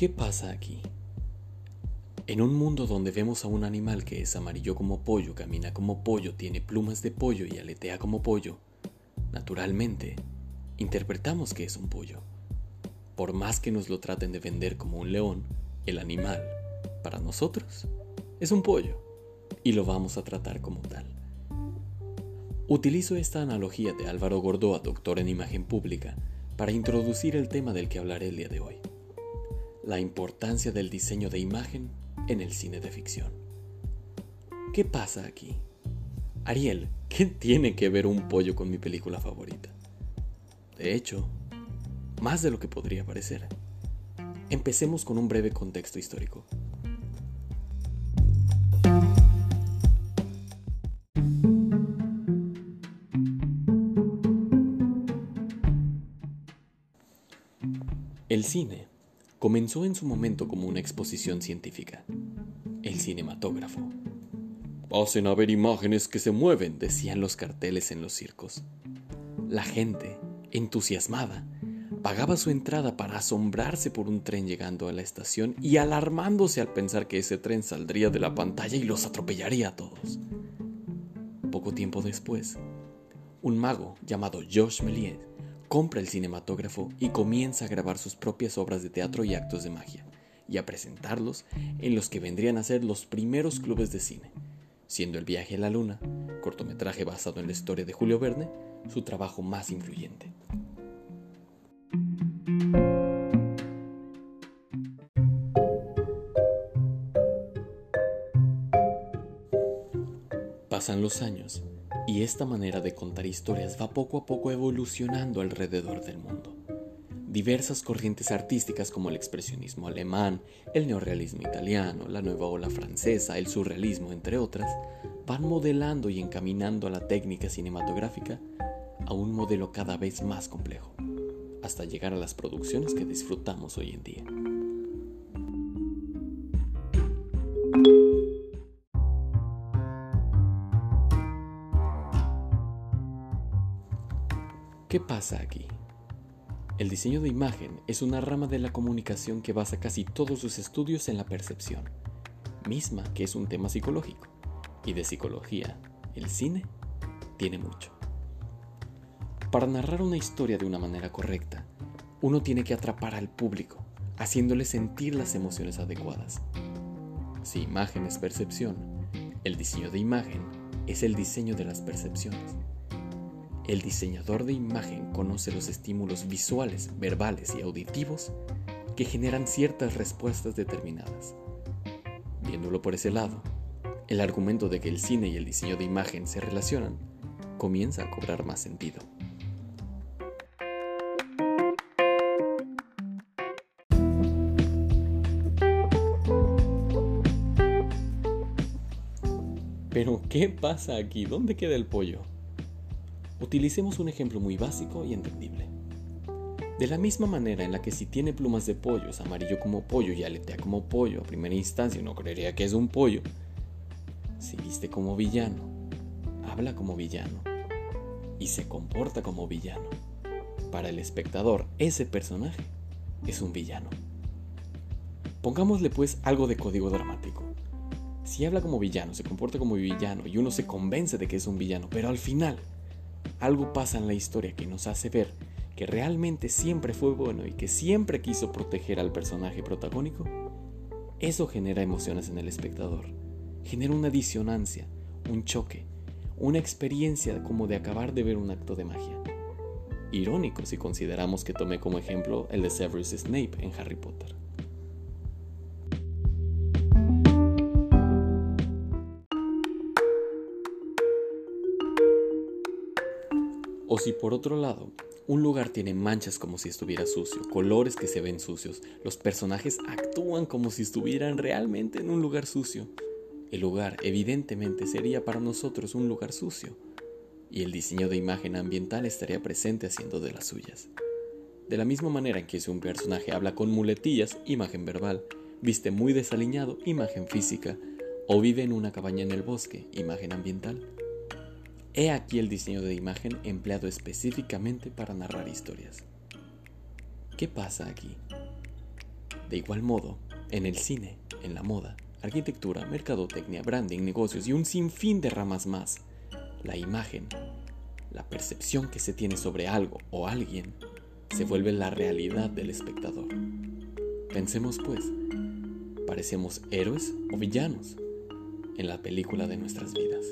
¿Qué pasa aquí? En un mundo donde vemos a un animal que es amarillo como pollo, camina como pollo, tiene plumas de pollo y aletea como pollo, naturalmente, interpretamos que es un pollo. Por más que nos lo traten de vender como un león, el animal, para nosotros, es un pollo y lo vamos a tratar como tal. Utilizo esta analogía de Álvaro Gordoa, doctor en imagen pública, para introducir el tema del que hablaré el día de hoy la importancia del diseño de imagen en el cine de ficción. ¿Qué pasa aquí? Ariel, ¿qué tiene que ver un pollo con mi película favorita? De hecho, más de lo que podría parecer. Empecemos con un breve contexto histórico. El cine comenzó en su momento como una exposición científica, el cinematógrafo. Hacen a ver imágenes que se mueven, decían los carteles en los circos. La gente, entusiasmada, pagaba su entrada para asombrarse por un tren llegando a la estación y alarmándose al pensar que ese tren saldría de la pantalla y los atropellaría a todos. Poco tiempo después, un mago llamado Josh Méliès compra el cinematógrafo y comienza a grabar sus propias obras de teatro y actos de magia, y a presentarlos en los que vendrían a ser los primeros clubes de cine, siendo El viaje a la luna, cortometraje basado en la historia de Julio Verne, su trabajo más influyente. Pasan los años y esta manera de contar historias va poco a poco evolucionando alrededor del mundo. Diversas corrientes artísticas como el expresionismo alemán, el neorrealismo italiano, la nueva ola francesa, el surrealismo, entre otras, van modelando y encaminando a la técnica cinematográfica a un modelo cada vez más complejo, hasta llegar a las producciones que disfrutamos hoy en día. ¿Qué pasa aquí? El diseño de imagen es una rama de la comunicación que basa casi todos sus estudios en la percepción, misma que es un tema psicológico. Y de psicología, el cine tiene mucho. Para narrar una historia de una manera correcta, uno tiene que atrapar al público, haciéndole sentir las emociones adecuadas. Si imagen es percepción, el diseño de imagen es el diseño de las percepciones. El diseñador de imagen conoce los estímulos visuales, verbales y auditivos que generan ciertas respuestas determinadas. Viéndolo por ese lado, el argumento de que el cine y el diseño de imagen se relacionan comienza a cobrar más sentido. Pero, ¿qué pasa aquí? ¿Dónde queda el pollo? Utilicemos un ejemplo muy básico y entendible. De la misma manera en la que si tiene plumas de pollo es amarillo como pollo y aletea como pollo, a primera instancia uno creería que es un pollo, si viste como villano, habla como villano y se comporta como villano. Para el espectador, ese personaje es un villano. Pongámosle pues algo de código dramático. Si habla como villano, se comporta como villano y uno se convence de que es un villano, pero al final algo pasa en la historia que nos hace ver que realmente siempre fue bueno y que siempre quiso proteger al personaje protagónico, eso genera emociones en el espectador, genera una disonancia, un choque, una experiencia como de acabar de ver un acto de magia. Irónico si consideramos que tomé como ejemplo el de Severus Snape en Harry Potter. O si por otro lado, un lugar tiene manchas como si estuviera sucio, colores que se ven sucios, los personajes actúan como si estuvieran realmente en un lugar sucio. El lugar evidentemente sería para nosotros un lugar sucio, y el diseño de imagen ambiental estaría presente haciendo de las suyas. De la misma manera en que si un personaje habla con muletillas, imagen verbal, viste muy desaliñado, imagen física, o vive en una cabaña en el bosque, imagen ambiental. He aquí el diseño de imagen empleado específicamente para narrar historias. ¿Qué pasa aquí? De igual modo, en el cine, en la moda, arquitectura, mercadotecnia, branding, negocios y un sinfín de ramas más, la imagen, la percepción que se tiene sobre algo o alguien, se vuelve la realidad del espectador. Pensemos pues, ¿parecemos héroes o villanos en la película de nuestras vidas?